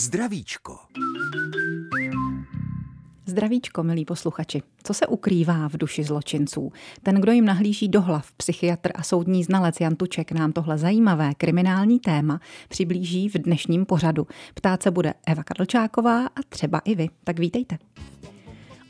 Zdravíčko. Zdravíčko, milí posluchači. Co se ukrývá v duši zločinců? Ten, kdo jim nahlíží do hlav, psychiatr a soudní znalec Jan Tuček nám tohle zajímavé kriminální téma přiblíží v dnešním pořadu. Ptát se bude Eva Kadlčáková a třeba i vy. Tak vítejte.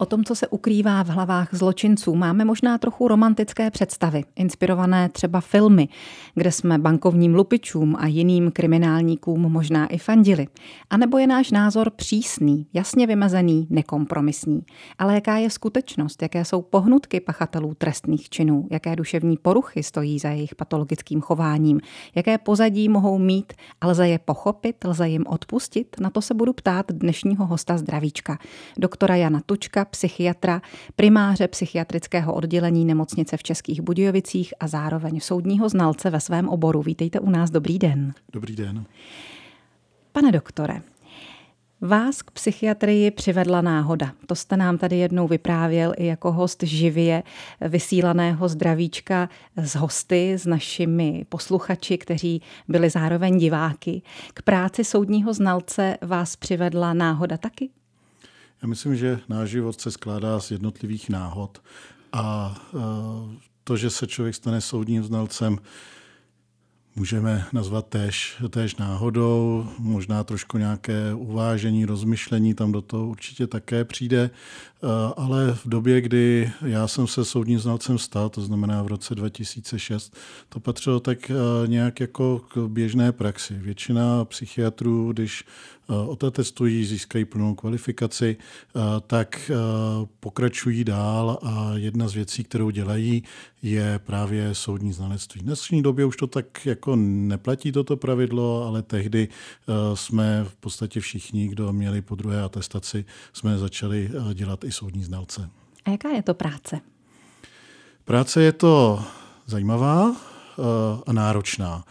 O tom, co se ukrývá v hlavách zločinců, máme možná trochu romantické představy, inspirované třeba filmy, kde jsme bankovním lupičům a jiným kriminálníkům možná i fandili. A nebo je náš názor přísný, jasně vymezený, nekompromisní. Ale jaká je skutečnost, jaké jsou pohnutky pachatelů trestných činů, jaké duševní poruchy stojí za jejich patologickým chováním, jaké pozadí mohou mít? A lze je pochopit, lze jim odpustit, na to se budu ptát dnešního hosta zdravíčka, doktora Jana Tučka, psychiatra, primáře psychiatrického oddělení nemocnice v Českých Budějovicích a zároveň soudního znalce ve svém oboru. Vítejte u nás, dobrý den. Dobrý den. Pane doktore, Vás k psychiatrii přivedla náhoda. To jste nám tady jednou vyprávěl i jako host živě vysílaného zdravíčka s hosty, s našimi posluchači, kteří byli zároveň diváky. K práci soudního znalce vás přivedla náhoda taky? Já myslím, že náš život se skládá z jednotlivých náhod a e, to, že se člověk stane soudním znalcem, můžeme nazvat též, též náhodou, možná trošku nějaké uvážení, rozmyšlení tam do toho určitě také přijde, ale v době, kdy já jsem se soudním znalcem stal, to znamená v roce 2006, to patřilo tak e, nějak jako k běžné praxi. Většina psychiatrů, když Eh, otestují, získají plnou kvalifikaci, eh, tak eh, pokračují dál a jedna z věcí, kterou dělají, je právě soudní znalectví. V dnešní době už to tak jako neplatí toto pravidlo, ale tehdy jsme v podstatě všichni, kdo měli po druhé atestaci, jsme začali dělat i soudní znalce. A jaká je to práce? Práce je to zajímavá a náročná.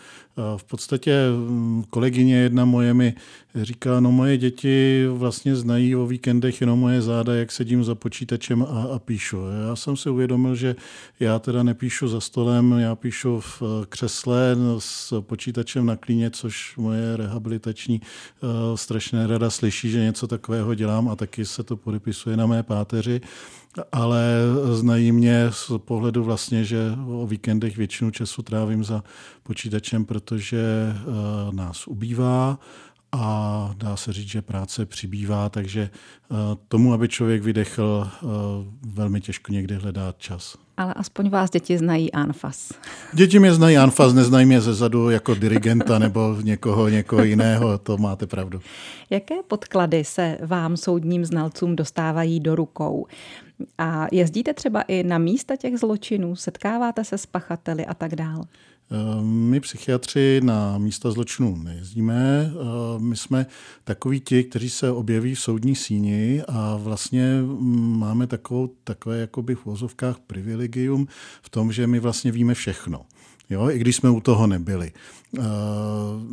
V podstatě mm, kolegyně jedna moje mi říká, no moje děti vlastně znají o víkendech jenom moje záda, jak sedím za počítačem a, a píšu. Já jsem si uvědomil, že já teda nepíšu za stolem, já píšu v eh, křesle s počítačem na klíně, což moje rehabilitační uh, strašné rada slyší, že něco takového dělám a taky se to podepisuje na mé páteři ale znají mě z pohledu vlastně, že o víkendech většinu času trávím za počítačem, protože eh, nás ubývá a dá se říct, že práce přibývá, takže eh, tomu, aby člověk vydechl, eh, velmi těžko někdy hledá čas. Ale aspoň vás děti znají Anfas. Děti mě znají Anfas, neznají mě ze zadu jako dirigenta nebo někoho, někoho jiného, to máte pravdu. Jaké podklady se vám soudním znalcům dostávají do rukou? A jezdíte třeba i na místa těch zločinů, setkáváte se s pachateli a tak dále? My psychiatři na místa zločinů nejezdíme. My jsme takoví ti, kteří se objeví v soudní síni a vlastně máme takovou, takové jakoby v vozovkách privilegium v tom, že my vlastně víme všechno. Jo, i když jsme u toho nebyli.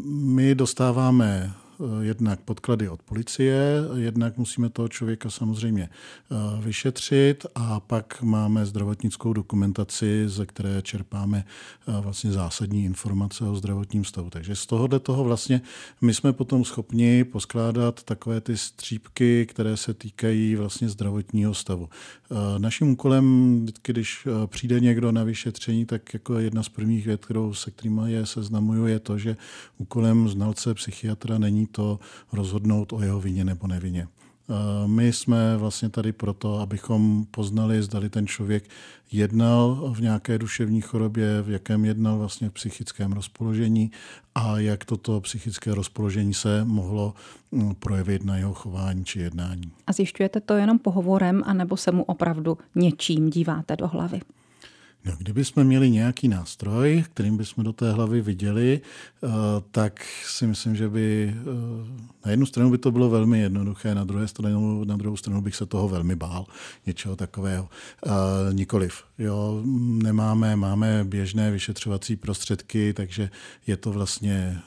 My dostáváme Eh, jednak podklady od policie, jednak musíme toho člověka samozřejmě eh, vyšetřit a pak máme zdravotnickou dokumentaci, ze které čerpáme eh, vlastně zásadní informace o zdravotním stavu. Takže z tohohle toho vlastně my jsme potom schopni poskládat takové ty střípky, které se týkají vlastně zdravotního stavu. Naším úkolem, když přijde někdo na vyšetření, tak jako jedna z prvních věd, kterou se kterými je seznamuju, je to, že úkolem znalce psychiatra není to rozhodnout o jeho vině nebo nevině. Eh, my jsme vlastně tady proto, abychom poznali, zdali ten člověk jednal v nějaké duševní chorobě, v jakém jednal vlastně v psychickém rozpoložení a jak toto psychické rozpoložení se mohlo hm, projevit na jeho chování či jednání. A zjišťujete to jenom pohovorem, anebo se mu opravdu něčím díváte do hlavy? No, kdyby jsme měli nějaký nástroj, kterým bychom do té hlavy viděli, eh, tak si myslím, že by eh, na jednu stranu by to bylo velmi jednoduché, na, druhé stranu, na druhou stranu bych se toho velmi bál, něčeho takového. Eh, nikoliv. Jo, nemáme, máme běžné vyšetřovací prostředky, takže je to vlastně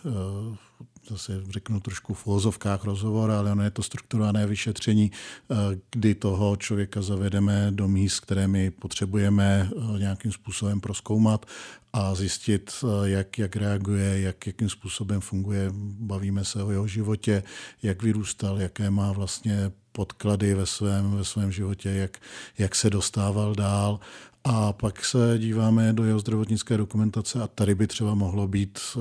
zase řeknu trošku v filozofkách rozhovor, ale ono je to strukturované vyšetření, kdy toho člověka zavedeme do míst, které my potřebujeme nějakým způsobem proskoumat a zjistit, jak, jak reaguje, jak, jakým způsobem funguje. Bavíme se o jeho životě, jak vyrůstal, jaké má vlastně podklady ve svém, ve svém životě, jak, jak se dostával dál a pak se díváme do jeho zdravotnické dokumentace a tady by třeba mohlo být eh,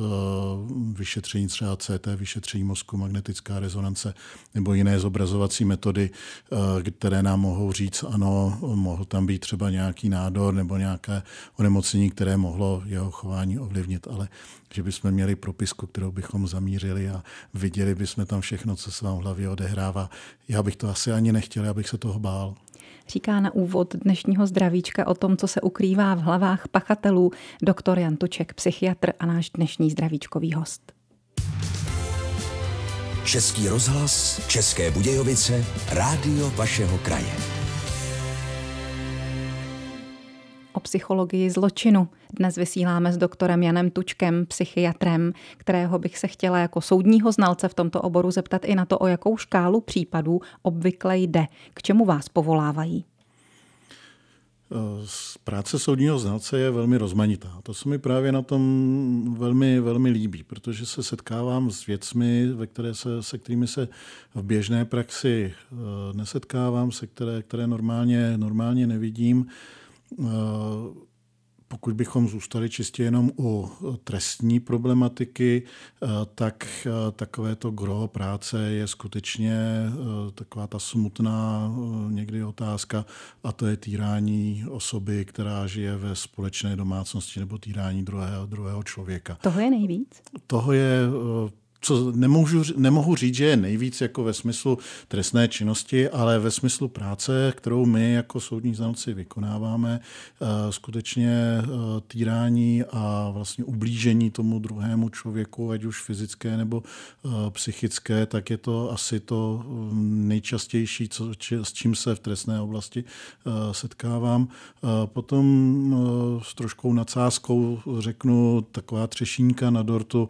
vyšetření třeba CT, vyšetření mozku, magnetická rezonance nebo jiné zobrazovací metody, eh, které nám mohou říct, ano, mohl tam být třeba nějaký nádor nebo nějaké onemocnění, které mohlo jeho chování ovlivnit, ale že bychom měli propisku, kterou bychom zamířili a viděli bychom tam všechno, co se vám v hlavě odehrává. Já bych to asi ani nechtěl, já bych se toho bál říká na úvod dnešního zdravíčka o tom, co se ukrývá v hlavách pachatelů doktor Jan Tuček, psychiatr a náš dnešní zdravíčkový host. Český rozhlas, České Budějovice, rádio vašeho kraje. O psychologii zločinu. Dnes vysíláme s doktorem Janem Tučkem, psychiatrem, kterého bych se chtěla jako soudního znalce v tomto oboru zeptat i na to, o jakou škálu případů obvykle jde. K čemu vás povolávají? Práce soudního znalce je velmi rozmanitá. To se mi právě na tom velmi, velmi líbí, protože se setkávám s věcmi, ve které se, se kterými se v běžné praxi eh, nesetkávám, se které, které normálně, normálně nevidím. Eh, pokud bychom zůstali čistě jenom u trestní problematiky, eh, tak eh, takové to gro práce je skutečně taková ta smutná někdy otázka a to je týrání osoby, která žije ve společné domácnosti nebo týrání druhého, druhého člověka. Toho je nejvíc? Toho je co nemůžu, nemohu říct, že je nejvíc jako ve smyslu trestné činnosti, ale ve smyslu práce, kterou my jako soudní znalci vykonáváme, eh, skutečně eh, týrání a vlastně ublížení tomu druhému člověku, ať už fyzické nebo eh, psychické, tak je to asi to mm, nejčastější, co, s čím se v trestné oblasti setkávám. Potom s troškou nadsázkou řeknu taková třešínka na dortu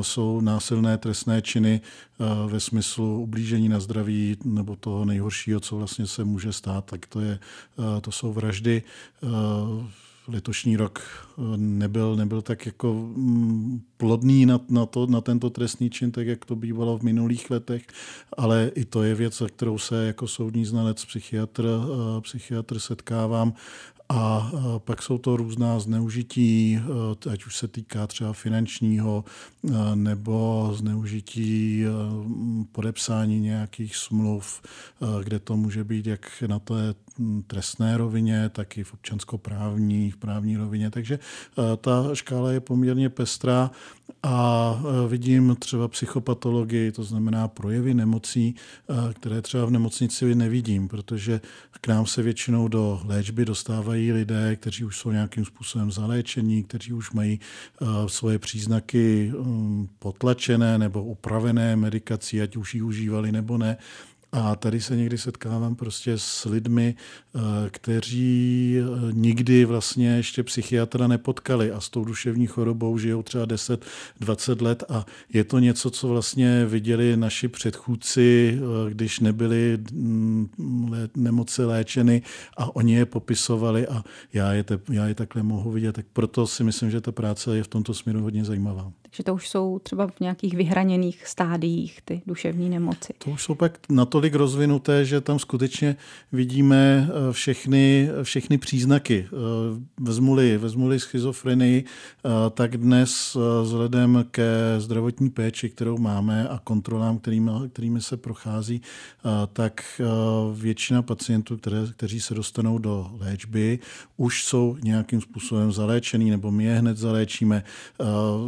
jsou násilné trestné činy ve smyslu ublížení na zdraví nebo toho nejhoršího, co vlastně se může stát, tak to, je, to jsou vraždy. Letošní rok nebyl, nebyl tak jako mm, plodný na, na, to, na tento trestný čin, tak jak to bývalo v minulých letech, ale i to je věc, za kterou se jako soudní znalec, psychiatr, psychiatr setkávám a pak jsou to různá zneužití, e, ať už se týká třeba finančního e, nebo zneužití e, podepsání nějakých smluv, kde to může být jak na té trestné rovině, tak i v občanskoprávní, v právní rovině. Takže ta škála je poměrně pestrá a vidím třeba psychopatologii, to znamená projevy nemocí, které třeba v nemocnici nevidím, protože k nám se většinou do léčby dostávají lidé, kteří už jsou nějakým způsobem zaléčení, kteří už mají svoje příznaky um, potlačené nebo upravené medikací, ať už ji užívali nebo ne. A tady se někdy setkávám prostě s lidmi, eh, kteří eh, nikdy vlastně ještě psychiatra nepotkali a s tou duševní chorobou žijou třeba 10-20 let a je to něco, co vlastně viděli naši předchůdci, eh, když nebyli mm, nemoci léčeny a oni je popisovali a já je, te, já je takhle mohu vidět. Tak proto si myslím, že ta práce je v tomto směru hodně zajímavá. Takže to už jsou třeba v nějakých vyhraněných stádiích ty duševní nemoci. To už jsou pak natolik rozvinuté, že tam skutečně vidíme eh, všechny, všechny příznaky. Eh, vezmu-li, vezmu-li schizofrenii, eh, tak dnes vzhledem ke zdravotní péči, kterou máme a kontrolám, kterými, kterými se prochází, tak většina pacientů, které, kteří se dostanou do léčby, už jsou nějakým způsobem zaléčený, nebo my je hned zaléčíme.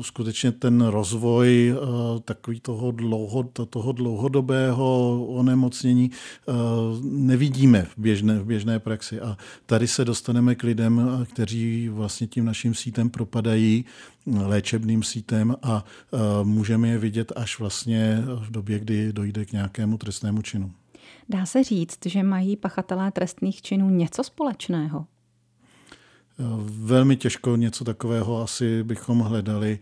Skutečně ten rozvoj eh, takový toho, dlouho, toho dlouhodobého onemocnění eh, nevidíme v běžné, v běžné praxi. A tady se dostaneme k lidem, eh, kteří vlastně tím naším sítem propadají, léčebným sítem a můžeme je vidět až vlastně v době, kdy dojde k nějakému trestnému činu. Dá se říct, že mají pachatelé trestných činů něco společného? Velmi těžko něco takového asi bychom hledali.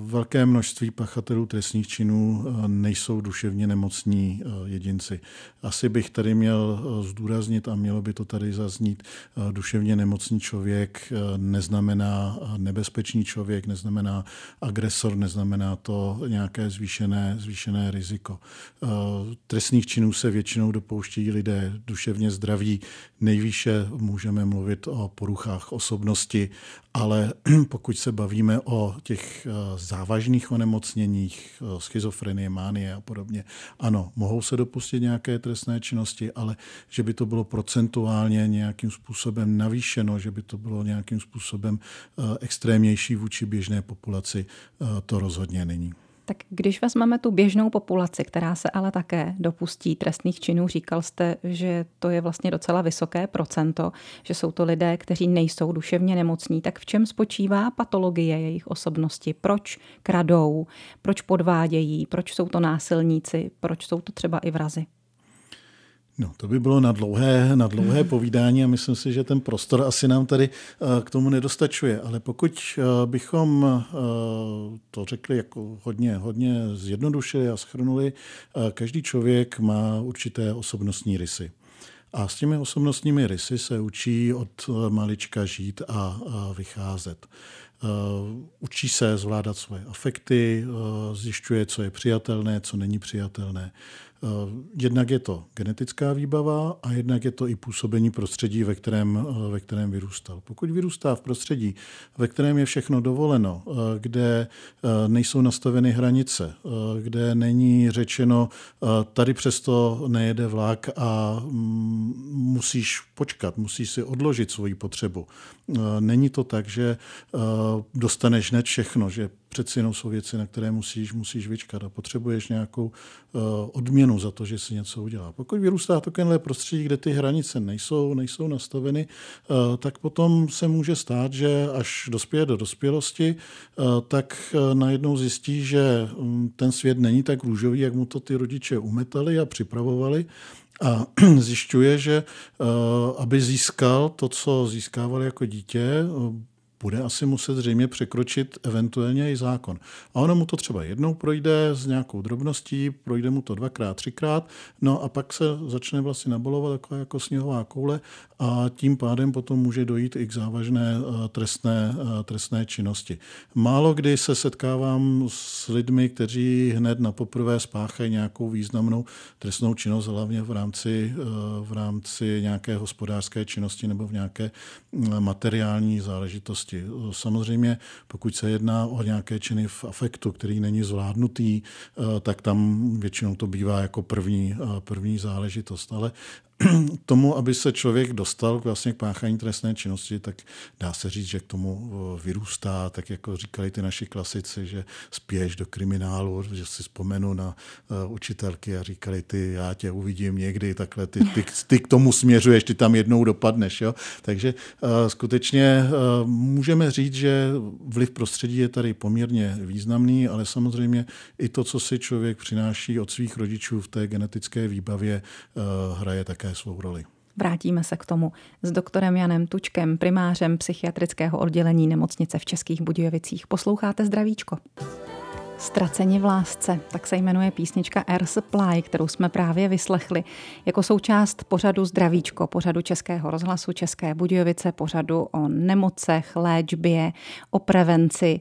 Velké množství pachatelů trestních činů nejsou duševně nemocní jedinci. Asi bych tady měl zdůraznit a mělo by to tady zaznít, duševně nemocný člověk neznamená nebezpečný člověk, neznamená agresor, neznamená to nějaké zvýšené, zvýšené riziko. Trestných činů se většinou dopouštějí lidé duševně zdraví. Nejvýše můžeme mluvit o poruchách osobnosti, ale pokud se bavíme o těch eh, závažných onemocněních, eh, schizofrenie, mánie a podobně, ano, mohou se dopustit nějaké trestné činnosti, ale že by to bylo procentuálně nějakým způsobem navýšeno, že by to bylo nějakým způsobem eh, extrémnější vůči běžné populaci, to rozhodně není. Tak když vezmeme tu běžnou populaci, která se ale také dopustí trestných činů, říkal jste, že to je vlastně docela vysoké procento, že jsou to lidé, kteří nejsou duševně nemocní, tak v čem spočívá patologie jejich osobnosti? Proč kradou? Proč podvádějí? Proč jsou to násilníci? Proč jsou to třeba i vrazy? No, to by bylo na dlouhé, na dlouhé povídání a myslím si, že ten prostor asi nám tady eh, k tomu nedostačuje. Ale pokud eh, bychom eh, to řekli jako hodně, hodně zjednodušili a schrnuli, každý člověk má určité osobnostní rysy. A s těmi osobnostními rysy se učí od malička žít a vycházet. Učí se zvládat svoje afekty, zjišťuje, co je přijatelné, co není přijatelné. Eh, jednak je to genetická výbava a jednak je to i působení prostředí, ve kterém, eh, ve kterém vyrůstal. Pokud vyrůstá v prostředí, ve kterém je všechno dovoleno, eh, kde nejsou nastaveny hranice, kde není řečeno, tady přesto nejede vlak a mm, musíš počkat, musíš si odložit svoji potřebu. Není to tak, že dostaneš hned všechno, že přeci jenom jsou věci, na které musíš, musíš vyčkat a potřebuješ nějakou uh, odměnu za to, že si něco udělá. Pokud vyrůstá takovéhle prostředí, kde ty hranice nejsou, nejsou nastaveny, uh, tak potom se může stát, že až dospěje do dospělosti, uh, tak uh, najednou zjistí, že um, ten svět není tak růžový, jak mu to ty rodiče umetali a připravovali a zjišťuje, že aby získal to, co získával jako dítě, bude asi muset zřejmě překročit eventuálně i zákon. A ono mu to třeba jednou projde s nějakou drobností, projde mu to dvakrát, třikrát, no a pak se začne vlastně nabolovat taková jako sněhová koule a tím pádem potom může dojít i k závažné eh, trestné, eh, trestné činnosti. Málo kdy se setkávám s lidmi, kteří hned na poprvé spáchají nějakou významnou trestnou činnost, hlavně v rámci, eh, v rámci nějaké hospodářské činnosti nebo v nějaké materiální záležitosti činnosti. Samozřejmě, pokud se jedná o nějaké činy v afektu, který není zvládnutý, eh, tak tam většinou to bývá jako první, eh, první záležitost. Ale tomu, aby se člověk dostal vlastně k páchání trestné činnosti, tak dá se říct, že k tomu vyrůstá, tak jako říkali ty naši klasici, že spěš do kriminálu, že si vzpomenu na uh, učitelky a říkali, ty, já tě uvidím někdy, takhle, ty, ty, ty k tomu směřuješ, ty tam jednou dopadneš. Jo? Takže uh, skutečně uh, můžeme říct, že vliv prostředí je tady poměrně významný, ale samozřejmě i to, co si člověk přináší od svých rodičů v té genetické výbavě, hraje také svou roli. Vrátíme se k tomu s doktorem Janem Tučkem, primářem psychiatrického oddělení nemocnice v Českých Budějovicích. Posloucháte Zdravíčko. Ztraceni v lásce, tak se jmenuje písnička Air Supply, kterou jsme právě vyslechli jako součást pořadu Zdravíčko, pořadu Českého rozhlasu České Budějovice, pořadu o nemocech, léčbě, o prevenci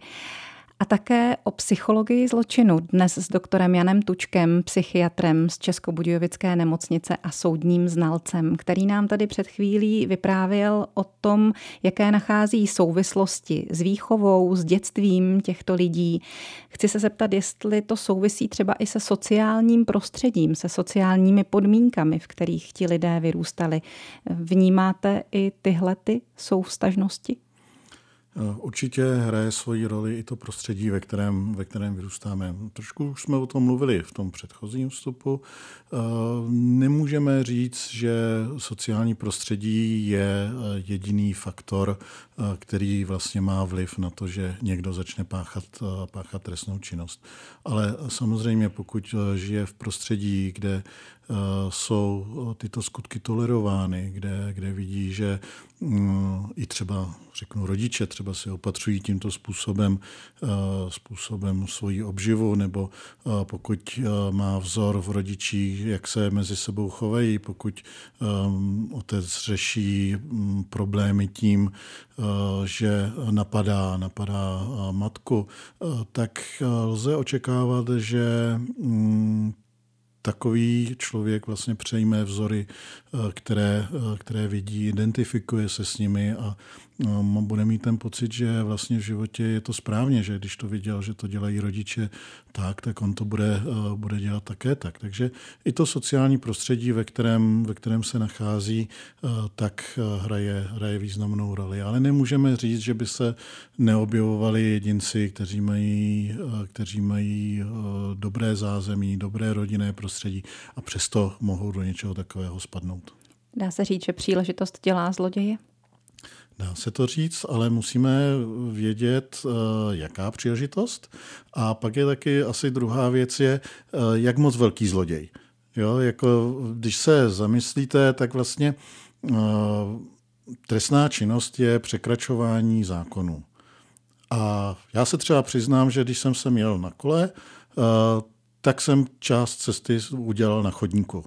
a také o psychologii zločinu. Dnes s doktorem Janem Tučkem, psychiatrem z Českobudějovické nemocnice a soudním znalcem, který nám tady před chvílí vyprávěl o tom, jaké nachází souvislosti s výchovou, s dětstvím těchto lidí. Chci se zeptat, jestli to souvisí třeba i se sociálním prostředím, se sociálními podmínkami, v kterých ti lidé vyrůstali. Vnímáte i tyhle ty souvstažnosti? Eh, určitě hraje svoji roli i to prostředí, ve kterém, ve kterém vyrůstáme. Trošku už jsme o tom mluvili v tom předchozím vstupu. Eh, nemůžeme říct, že sociální prostředí je eh, jediný faktor, který vlastně má vliv na to, že někdo začne páchat, páchat trestnou činnost. Ale samozřejmě, pokud žije v prostředí, kde jsou tyto skutky tolerovány, kde, kde vidí, že mm, i třeba, řeknu, rodiče třeba si opatřují tímto způsobem, způsobem svoji obživu, nebo pokud má vzor v rodičích, jak se mezi sebou chovají, pokud otec řeší problémy tím, že napadá, napadá matku, tak lze očekávat, že mm, takový člověk vlastně přejme vzory, eh, které, eh, které vidí, identifikuje se s nimi a bude mít ten pocit, že vlastně v životě je to správně, že když to viděl, že to dělají rodiče tak, tak on to bude, eh, bude dělat také tak. Takže i to sociální prostředí, ve kterém, ve kterém se nachází, tak hraje, hraje významnou roli. Ale nemůžeme říct, že by se neobjevovali jedinci, kteří mají, kteří mají dobré zázemí, dobré rodinné prostředí, a přesto mohou do něčeho takového spadnout. Dá se říct, že příležitost dělá zloděje? Dá se to říct, ale musíme vědět, eh, jaká příležitost. A pak je taky asi druhá věc je, eh, jak moc velký zloděj. Jo, jako když se zamyslíte, tak vlastně eh, trestná činnost je překračování zákonů. A já se třeba přiznám, že když jsem se měl na kole, tak jsem část cesty udělal na chodníku.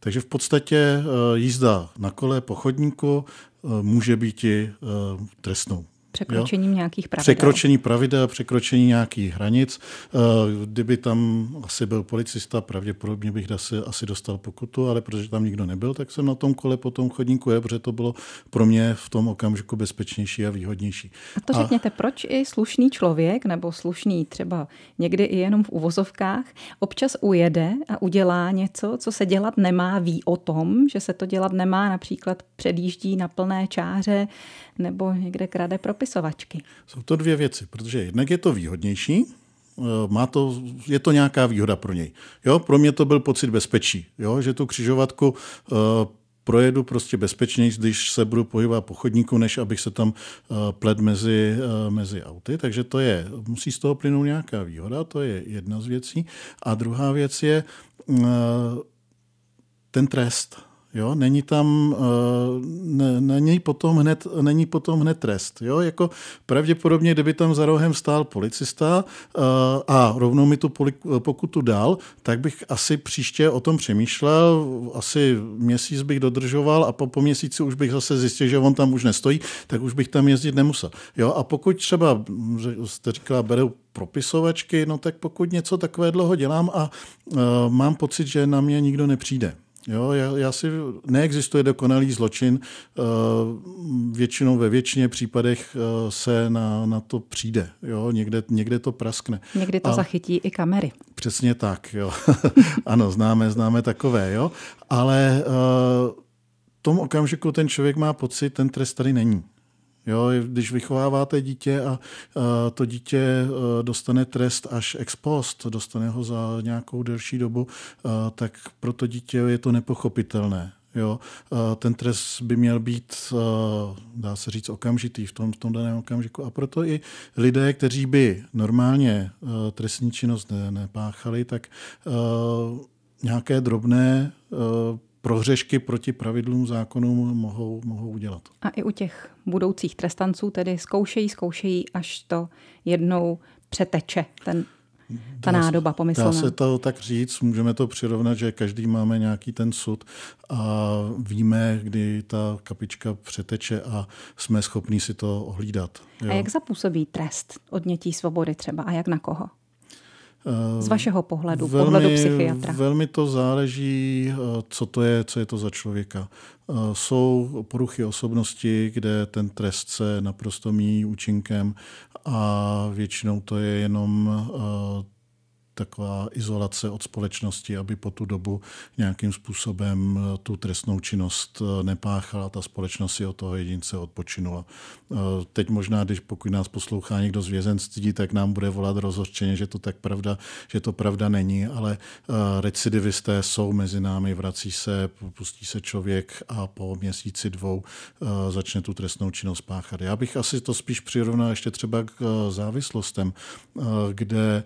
Takže v podstatě eh, jízda na kole po chodníku eh, může být i eh, trestnou. Překročením jo? nějakých pravidel. Překročení pravidel, překročení nějakých hranic. Eh, kdyby tam asi byl policista, pravděpodobně bych asi, asi dostal pokutu, ale protože tam nikdo nebyl, tak jsem na tom kole po tom chodníku je, protože to bylo pro mě v tom okamžiku bezpečnější a výhodnější. A to řekněte, a... proč i slušný člověk, nebo slušný třeba někdy i jenom v uvozovkách, občas ujede a udělá něco, co se dělat nemá, ví o tom, že se to dělat nemá, například předjíždí na plné čáře nebo někde krade propisovačky. Jsou to dvě věci, protože jednak je to výhodnější, eh, má to, je to nějaká výhoda pro něj. Jo, pro mě to byl pocit bezpečí, jo, že tu křižovatku uh, projedu prostě bezpečněji, když se budu pohybovat po chodníku, než abych se tam uh, pled mezi, uh, mezi auty. Takže to je, musí z toho plynout nějaká výhoda, to je jedna z věcí. A druhá věc je uh, ten trest. Jo, není tam, eh, ne, není, potom hned, není potom hned trest. Jo, jako pravděpodobně, kdyby tam za rohem stál policista eh, a rovnou mi tu pokutu dal, tak bych asi příště o tom přemýšlel, asi měsíc bych dodržoval a po, po měsíci už bych zase zjistil, že on tam už nestojí, tak už bych tam jezdit nemusel. Jo, a pokud třeba, jste říkala, berou propisovačky, no tak pokud něco takové dlouho dělám a uh, mám pocit, že na mě nikdo nepřijde. Jo, já, já si, neexistuje dokonalý zločin, eh, většinou ve většině případech eh, se na, na to přijde, jo, někde, někde to praskne. Někdy to A, zachytí i kamery. Přesně tak, jo. ano, známe, známe takové, jo. Ale eh, v tom okamžiku ten člověk má pocit, ten trest tady není. Jo, když vychováváte dítě a, to dítě dostane trest až ex post, dostane ho za nějakou delší dobu, tak pro to dítě je to nepochopitelné. Jo, ten trest by měl být, dá se říct, okamžitý v tom, v tom daném okamžiku. A proto i lidé, kteří by normálně trestní činnost nepáchali, tak nějaké drobné prohřešky proti pravidlům zákonům mohou, mohou udělat. A i u těch budoucích trestanců tedy zkoušejí, zkoušejí, až to jednou přeteče, ten, ta dá, nádoba pomyslná. Dá se to tak říct, můžeme to přirovnat, že každý máme nějaký ten sud a víme, kdy ta kapička přeteče a jsme schopní si to ohlídat. Jo. A jak zapůsobí trest odnětí svobody třeba a jak na koho? Z vašeho pohledu, velmi, pohledu psychiatra. Velmi to záleží, eh, co to je, co je to za člověka. Eh, jsou poruchy osobnosti, kde ten trest se naprosto míjí účinkem a většinou to je jenom eh, taková izolace od společnosti, aby po tu dobu nějakým způsobem eh, tu trestnou činnost eh, nepáchala, ta společnost si od toho jedince odpočinula. Eh, teď možná, když pokud nás poslouchá někdo z vězenství, tak nám bude volat rozhořčeně, že to tak pravda, že to pravda není, ale recidivisté jsou mezi námi, vrací se, pustí se člověk a po měsíci dvou začne tu trestnou činnost páchat. Já bych asi to spíš přirovnal ještě třeba k závislostem, kde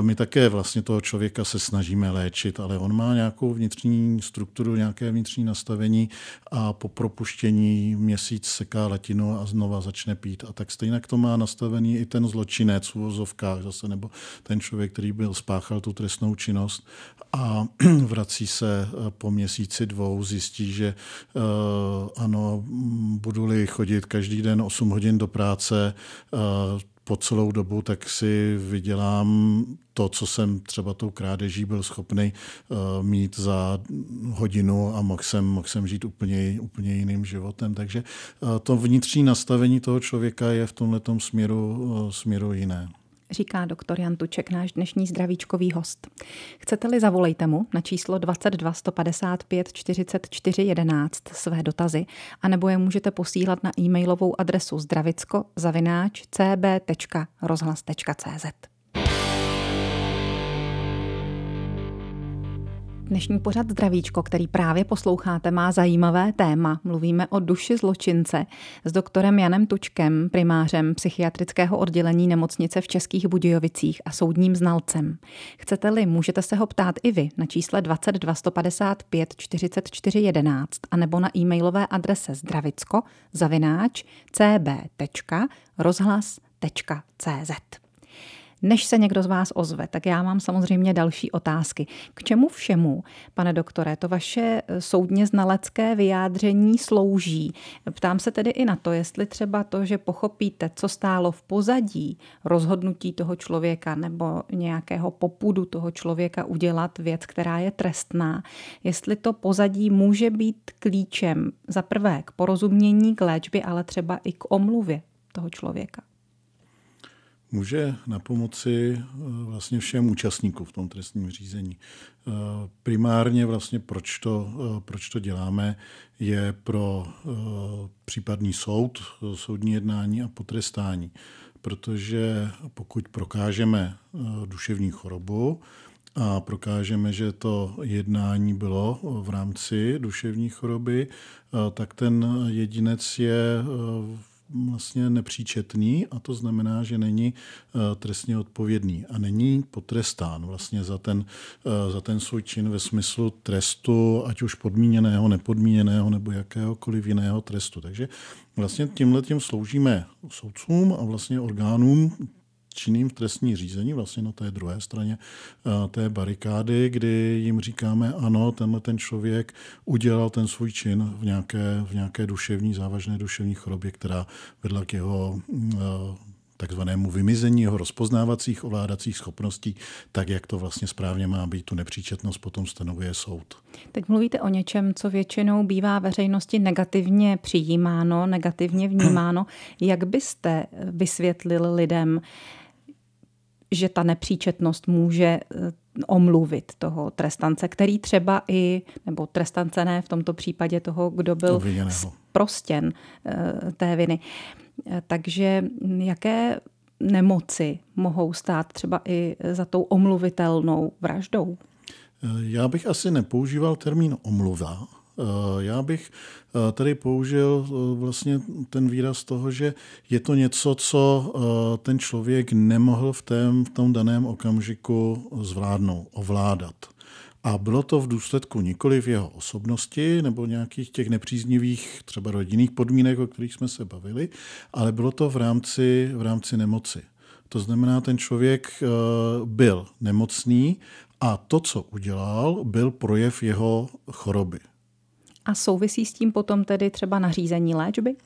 my také vlastně toho člověka se snažíme léčit, ale on má nějakou vnitřní strukturu, nějaké vnitřní nastavení a po propuštění měsíc seká latinu a znova začne pít. A tak stejně to má nastavený i ten zločinec v uvozovkách zase, nebo ten člověk, který byl spáchal tu trestnou činnost a vrací se eh, po měsíci dvou, zjistí, že uh, ano, budu-li chodit každý den 8 hodin do práce, uh, po celou dobu, tak si vydělám to, co jsem třeba tou krádeží byl schopný uh, mít za hodinu a mohl jsem, mohl jsem žít úplně, úplně jiným životem. Takže uh, to vnitřní nastavení toho člověka je v tomto směru, uh, směru jiné říká doktor Jan Tuček, náš dnešní zdravíčkový host. Chcete-li, zavolejte mu na číslo 22 155 44 11 své dotazy, anebo je můžete posílat na e-mailovou adresu zdravicko Dnešní pořad Zdravíčko, který právě posloucháte, má zajímavé téma. Mluvíme o duši zločince s doktorem Janem Tučkem, primářem psychiatrického oddělení nemocnice v Českých Budějovicích a soudním znalcem. Chcete-li, můžete se ho ptát i vy na čísle 22 155 44 11 a nebo na e-mailové adrese zdravicko zavináč cb.rozhlas.cz. Než se někdo z vás ozve, tak já mám samozřejmě další otázky. K čemu všemu, pane doktore, to vaše eh, soudně znalecké vyjádření slouží? Ptám se tedy i na to, jestli třeba to, že pochopíte, co stálo v pozadí rozhodnutí toho člověka nebo nějakého popudu toho člověka udělat věc, která je trestná, jestli to pozadí může být klíčem za prvé k porozumění, k léčbě, ale třeba i k omluvě toho člověka může na pomoci eh, vlastně všem účastníkům v tom trestním řízení. Eh, primárně vlastně proč to, eh, proč to děláme, je pro případný soud, soudní jednání a potrestání. Protože pokud prokážeme duševní chorobu, a prokážeme, že to jednání bylo v rámci duševní choroby, tak ten jedinec je vlastně nepříčetný a to znamená, že není eh, trestně odpovědný a není potrestán vlastně za ten, eh, za ten svůj čin ve smyslu trestu, ať už podmíněného, nepodmíněného nebo jakéhokoliv jiného trestu. Takže vlastně tímhle tím sloužíme soudcům a vlastně orgánům činným v trestní řízení, vlastně na té druhé straně eh, té barikády, kdy jim říkáme, ano, tenhle ten člověk udělal ten svůj čin v nějaké, v nějaké duševní, závažné duševní chorobě, která vedla k jeho eh, takzvanému vymizení jeho rozpoznávacích ovládacích schopností, tak jak to vlastně správně má být. Tu nepříčetnost potom stanovuje soud. Teď mluvíte o něčem, co většinou bývá veřejnosti negativně přijímáno, negativně vnímáno. Jak byste vysvětlil lidem, že ta nepříčetnost může eh, omluvit toho trestance, který třeba i, nebo trestance ne v tomto případě toho, kdo byl prostěn eh, té viny. Eh, takže jaké nemoci mohou stát třeba i za tou omluvitelnou vraždou? Já bych asi nepoužíval termín omluva, já bych eh, tady použil eh, vlastně ten výraz toho, že je to něco, co ten člověk nemohl v, tém, v tom daném okamžiku zvládnout, ovládat. A bylo to v důsledku nikoli v jeho osobnosti nebo nějakých těch nepříznivých třeba rodinných podmínek, o kterých jsme se bavili, ale bylo to v rámci, v rámci nemoci. To znamená, ten člověk byl nemocný a to, co udělal, byl projev jeho choroby. A souvisí s tím potom tedy třeba nařízení léčby?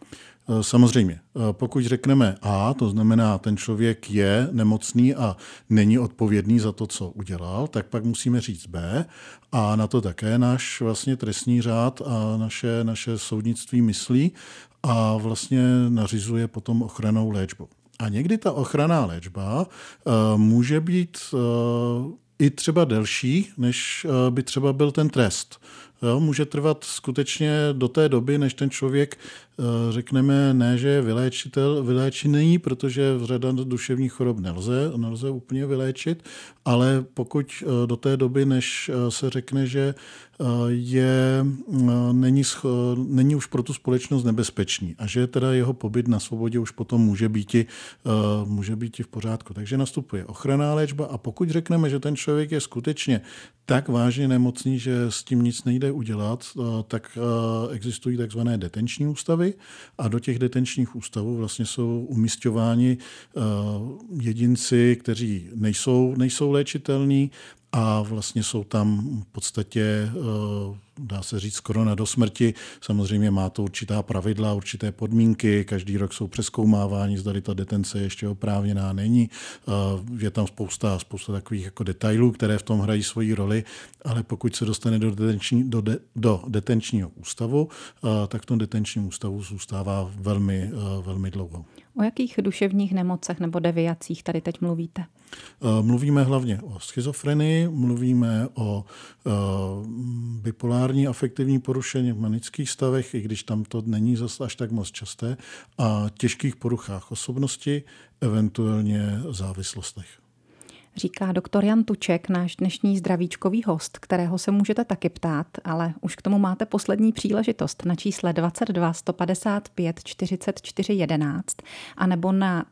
Eh, samozřejmě. Eh, pokud řekneme A, to znamená, ten člověk je nemocný a není odpovědný za to, co udělal, tak pak musíme říct B. A na to také náš vlastně trestní řád a naše, naše soudnictví myslí a vlastně nařizuje potom ochranou léčbu. A někdy ta ochranná léčba může být i třeba delší, než by třeba byl ten trest. Jo, může trvat skutečně do té doby, než ten člověk řekneme ne, že je vyléčitel, vyléčený, protože řada duševních chorob nelze, nelze úplně vyléčit, ale pokud eh, do té doby, než eh, se řekne, že je, není, není už pro tu společnost nebezpečný a že teda jeho pobyt na svobodě už potom může být, i, může být i v pořádku. Takže nastupuje ochranná léčba a pokud řekneme, že ten člověk je skutečně tak vážně nemocný, že s tím nic nejde udělat, tak existují takzvané detenční ústavy, a do těch detenčních ústavů vlastně jsou umistováni eh, jedinci, kteří nejsou, nejsou léčitelní a vlastně jsou tam v podstatě eh, dá se říct, skoro na dosmrti. Samozřejmě má to určitá pravidla, určité podmínky, každý rok jsou přeskoumávání, zda ta detence ještě oprávněná není. Je tam spousta, spousta takových jako detailů, které v tom hrají svoji roli, ale pokud se dostane do, detenční, do, de, do detenčního ústavu, tak v tom detenčním ústavu zůstává velmi, velmi dlouho. O jakých duševních nemocech nebo deviacích tady teď mluvíte? Mluvíme hlavně o schizofrenii, mluvíme o bipolární bipolární afektivní porušení v manických stavech, i když tam to není zase až tak moc časté, a těžkých poruchách osobnosti, eventuálně závislostech. Říká doktor Jan Tuček, náš dnešní zdravíčkový host, kterého se můžete taky ptát, ale už k tomu máte poslední příležitost na čísle 22 155 44 11 anebo na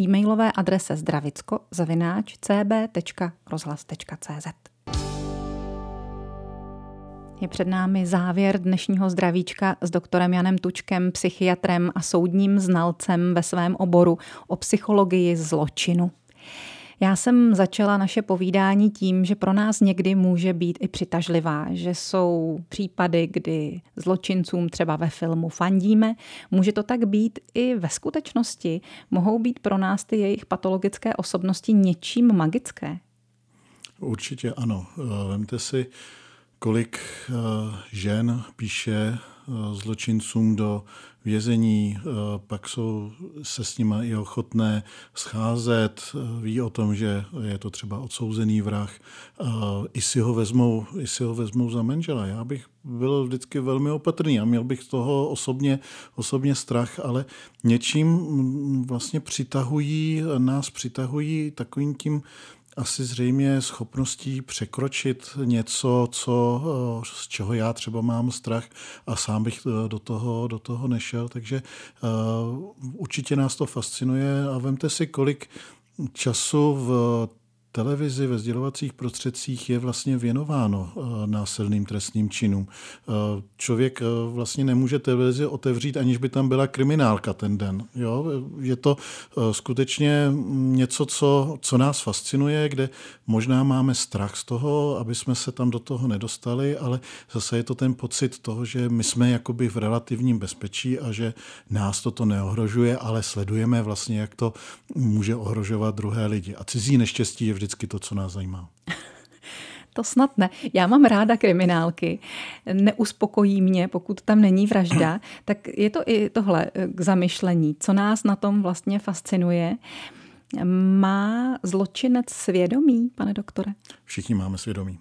e-mailové adrese zdravicko zavináč cb.rozhlas.cz. Je před námi závěr dnešního zdravíčka s doktorem Janem Tučkem, psychiatrem a soudním znalcem ve svém oboru o psychologii zločinu. Já jsem začala naše povídání tím, že pro nás někdy může být i přitažlivá, že jsou případy, kdy zločincům třeba ve filmu fandíme. Může to tak být i ve skutečnosti. Mohou být pro nás ty jejich patologické osobnosti něčím magické? Určitě ano. Vemte si, kolik eh, žen píše eh, zločincům do vězení, eh, pak jsou se s nimi i ochotné scházet, ví o tom, že je to třeba odsouzený vrah, i si ho vezmou, i si ho vezmou za manžela. Já bych byl vždycky velmi opatrný a měl bych z toho osobně, osobně strach, ale něčím mm, vlastně přitahují, nás přitahují takovým tím asi zřejmě schopností překročit něco, co, eh, z čeho já třeba mám strach a sám bych eh, do toho, do toho nešel. Takže uh, určitě nás to fascinuje a vemte si, kolik času v televizi, ve sdělovacích prostředcích je vlastně věnováno eh, násilným trestným činům. Eh, člověk eh, vlastně nemůže televizi otevřít, aniž by tam byla kriminálka ten den. Jo? Je to skutečně něco, co, co nás fascinuje, kde možná máme strach z toho, aby jsme se tam do toho nedostali, ale zase je to ten pocit toho, že my jsme jakoby v relativním bezpečí a že nás toto neohrožuje, ale sledujeme vlastně, jak to může ohrožovat druhé lidi. A cizí neštěstí je vždy vždycky to, co nás zajímá. To snad ne. Já mám ráda kriminálky. Neuspokojí mě, pokud tam není vražda. tak je to i tohle k zamyšlení. Co nás na tom vlastně fascinuje? Má zločinec svědomí, pane doktore? Všichni máme svědomí.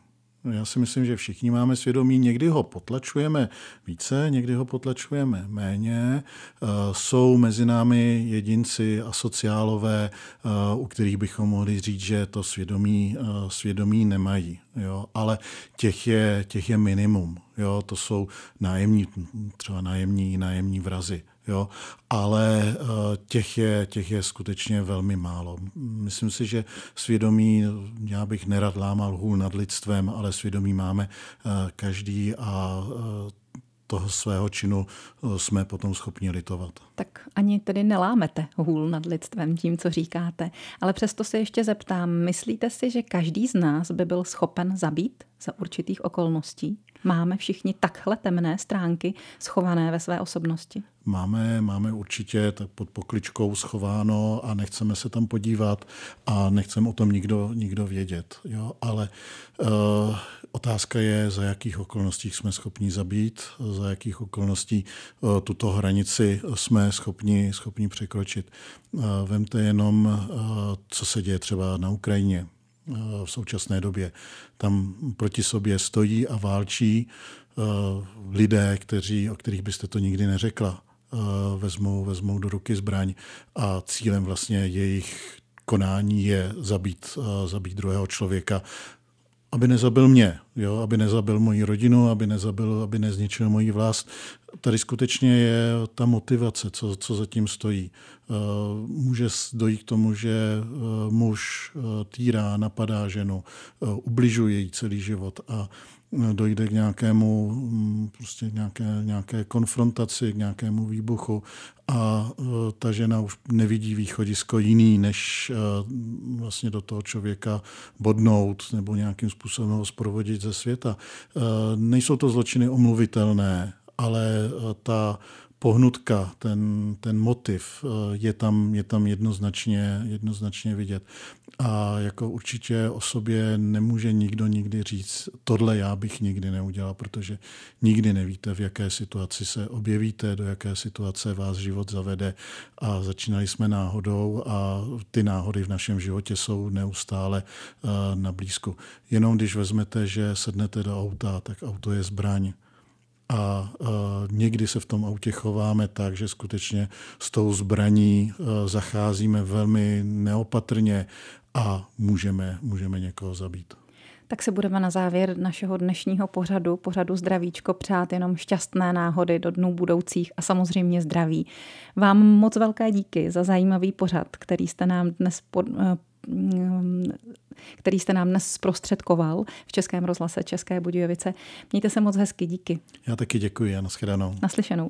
Já si myslím, že všichni máme svědomí, někdy ho potlačujeme více, někdy ho potlačujeme méně. Eh, jsou mezi námi jedinci a sociálové, eh, u kterých bychom mohli říct, že to svědomí, eh, svědomí nemají. Jo? Ale těch je, těch je minimum. Jo? To jsou nájemní, třeba nájemní, nájemní vrazy. Jo? Ale eh, těch je, těch je skutečně velmi málo. Myslím si, že svědomí, já bych nerad lámal hůl nad lidstvem, ale svědomí máme eh, každý a eh, toho svého činu jsme potom schopni litovat. Tak ani tedy nelámete hůl nad lidstvem tím, co říkáte. Ale přesto se ještě zeptám, myslíte si, že každý z nás by byl schopen zabít za určitých okolností? Máme všichni takhle temné stránky schované ve své osobnosti? Máme, máme určitě tak pod pokličkou schováno a nechceme se tam podívat a nechceme o tom nikdo, nikdo vědět. Jo? Ale uh, otázka je, za jakých okolností jsme schopni zabít, za jakých okolností uh, tuto hranici jsme schopni, schopni překročit. Uh, vemte jenom, uh, co se děje třeba na Ukrajině v současné době. Tam proti sobě stojí a válčí lidé, kteří, o kterých byste to nikdy neřekla. Eh, vezmou, vezmou do ruky zbraň a cílem vlastně jejich konání je zabít, eh, zabít druhého člověka, aby nezabil mě, jo? aby nezabil moji rodinu, aby nezabil, aby nezničil moji vlast. Tady skutečně je ta motivace, co, co zatím stojí. Eh, může dojít k tomu, že muž týrá, napadá ženu, ubližuje jí celý život a dojde k nějakému mm, prostě nějaké, nějaké konfrontaci, k nějakému výbuchu a e, ta žena už nevidí východisko jiný, než e, vlastně do toho člověka bodnout nebo nějakým způsobem ho zprovodit ze světa. E, nejsou to zločiny omluvitelné, ale ta pohnutka, ten, ten motiv je tam, je tam jednoznačně, jednoznačně vidět. A jako určitě o sobě nemůže nikdo nikdy říct, tohle já bych nikdy neudělal, protože nikdy nevíte, v jaké situaci se objevíte, do jaké situace vás život zavede a začínali jsme náhodou a ty náhody v našem životě jsou neustále uh, na blízku. Jenom když vezmete, že sednete do auta, tak auto je zbraň a někdy se v tom autě chováme tak, že skutečně s tou zbraní zacházíme velmi neopatrně a můžeme, můžeme někoho zabít. Tak se budeme na závěr našeho dnešního pořadu, pořadu Zdravíčko, přát jenom šťastné náhody do dnů budoucích a samozřejmě zdraví. Vám moc velké díky za zajímavý pořad, který jste nám dnes eh, který jste nám dnes zprostředkoval v Českém rozhlase České Budějovice. Mějte se moc hezky, díky. Já taky děkuji a nashledanou. Naslyšenou.